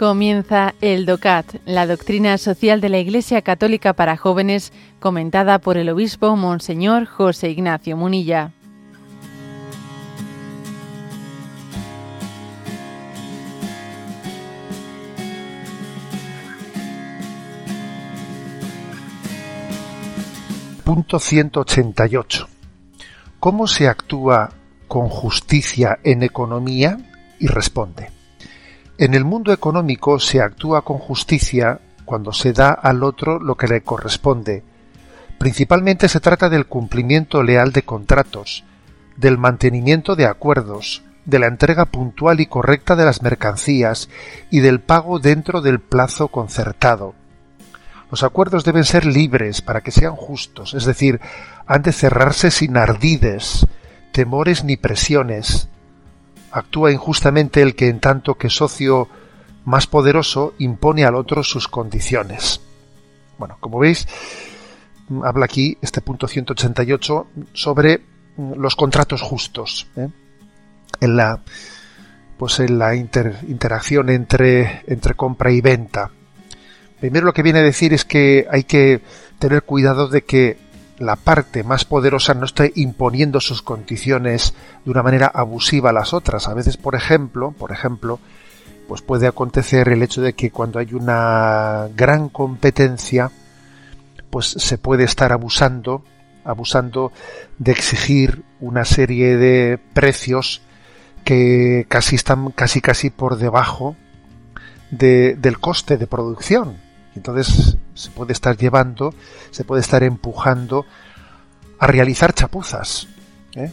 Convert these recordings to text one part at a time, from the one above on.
Comienza el DOCAT, la doctrina social de la Iglesia Católica para jóvenes, comentada por el obispo Monseñor José Ignacio Munilla. Punto 188. ¿Cómo se actúa con justicia en economía? Y responde. En el mundo económico se actúa con justicia cuando se da al otro lo que le corresponde. Principalmente se trata del cumplimiento leal de contratos, del mantenimiento de acuerdos, de la entrega puntual y correcta de las mercancías y del pago dentro del plazo concertado. Los acuerdos deben ser libres para que sean justos, es decir, han de cerrarse sin ardides, temores ni presiones, actúa injustamente el que en tanto que socio más poderoso impone al otro sus condiciones. Bueno, como veis, habla aquí este punto 188 sobre los contratos justos. ¿eh? En la pues en la interacción entre, entre compra y venta. Primero lo que viene a decir es que hay que tener cuidado de que la parte más poderosa no esté imponiendo sus condiciones de una manera abusiva a las otras. A veces, por ejemplo, por ejemplo, pues puede acontecer el hecho de que cuando hay una gran competencia, pues se puede estar abusando, abusando de exigir una serie de precios que casi están casi casi por debajo del coste de producción entonces se puede estar llevando, se puede estar empujando a realizar chapuzas. ¿eh?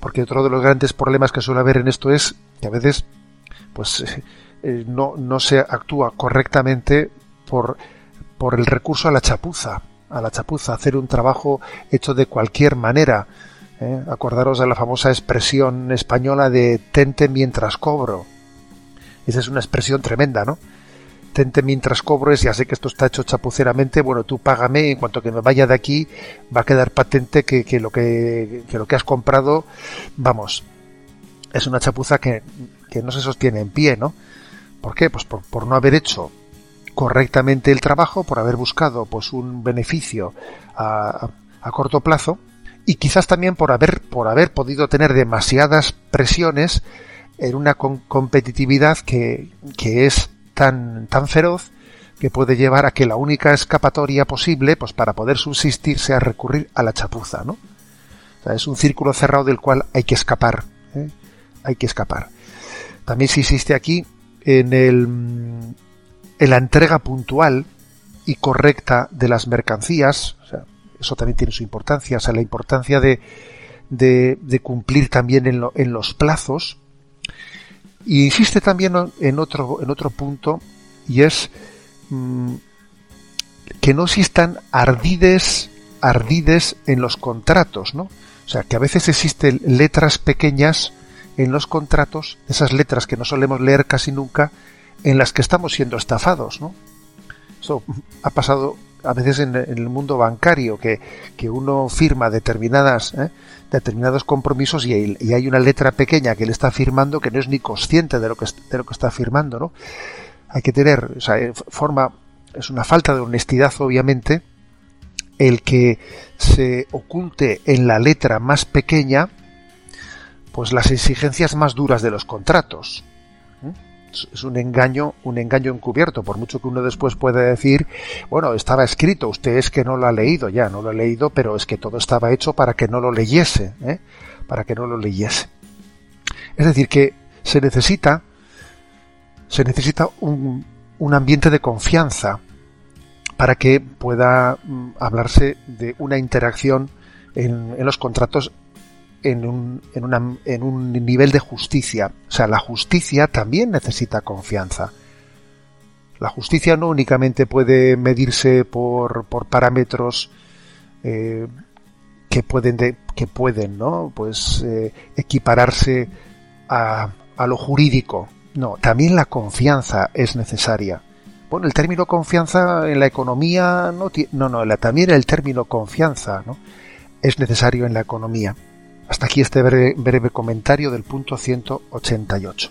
Porque otro de los grandes problemas que suele haber en esto es que a veces pues eh, no, no se actúa correctamente por, por el recurso a la chapuza, a la chapuza, hacer un trabajo hecho de cualquier manera. ¿eh? Acordaros de la famosa expresión española de tente mientras cobro. Esa es una expresión tremenda, ¿no? Mientras cobres, ya sé que esto está hecho chapuceramente, bueno, tú págame, en cuanto que me vaya de aquí, va a quedar patente que, lo, que, lo que has comprado, vamos, es una chapuza que, no se sostiene en pie, ¿no? ¿Por qué? Pues por, no haber hecho correctamente el trabajo, por haber buscado pues un beneficio a, corto plazo y quizás también por haber, por haber podido tener demasiadas presiones en una competitividad que, que es tan, tan feroz que puede llevar a que la única escapatoria posible, pues para poder subsistir, sea recurrir a la chapuza, ¿no? es un círculo cerrado del cual hay que escapar, ¿eh? hay que escapar. También se insiste aquí en el, en la entrega puntual y correcta de las mercancías, eso también tiene su importancia, o sea, la importancia de, de, cumplir también en, en los plazos, y insiste también en otro, en otro punto, y es mm, que no existan ardides, ardides en los contratos, ¿no? O sea, que a veces existen letras pequeñas en los contratos, esas letras que no solemos leer casi nunca, en las que estamos siendo estafados, ¿no? Ha pasado a veces en, el mundo bancario, que, uno firma determinadas, ¿eh? determinados compromisos y hay, una letra pequeña que le está firmando que no es ni consciente de lo que, de lo que está firmando, ¿no? Hay que tener, sea, forma, es una falta de honestidad, obviamente, el que se oculte en la letra más pequeña, pues las exigencias más duras de los contratos es un engaño, un engaño encubierto, por mucho que uno después pueda decir, bueno, estaba escrito, usted es que no lo ha leído, ya no lo ha leído, pero es que todo estaba hecho para que no lo leyese, ¿eh? para que no lo leyese. Es decir, que se necesita, se necesita un, un ambiente de confianza para que pueda mm, hablarse de una interacción en, en los contratos en un, en, en un nivel de justicia. O sea, la justicia también necesita confianza. La justicia no únicamente puede medirse por, por parámetros eh, que pueden, que pueden ¿no? pues, eh, equipararse a, a, lo jurídico. No, también la confianza es necesaria. Bueno, el término confianza en la economía no, no, no también el término confianza ¿no? es necesario en la economía. Hasta aquí este breve, comentario del punto 188.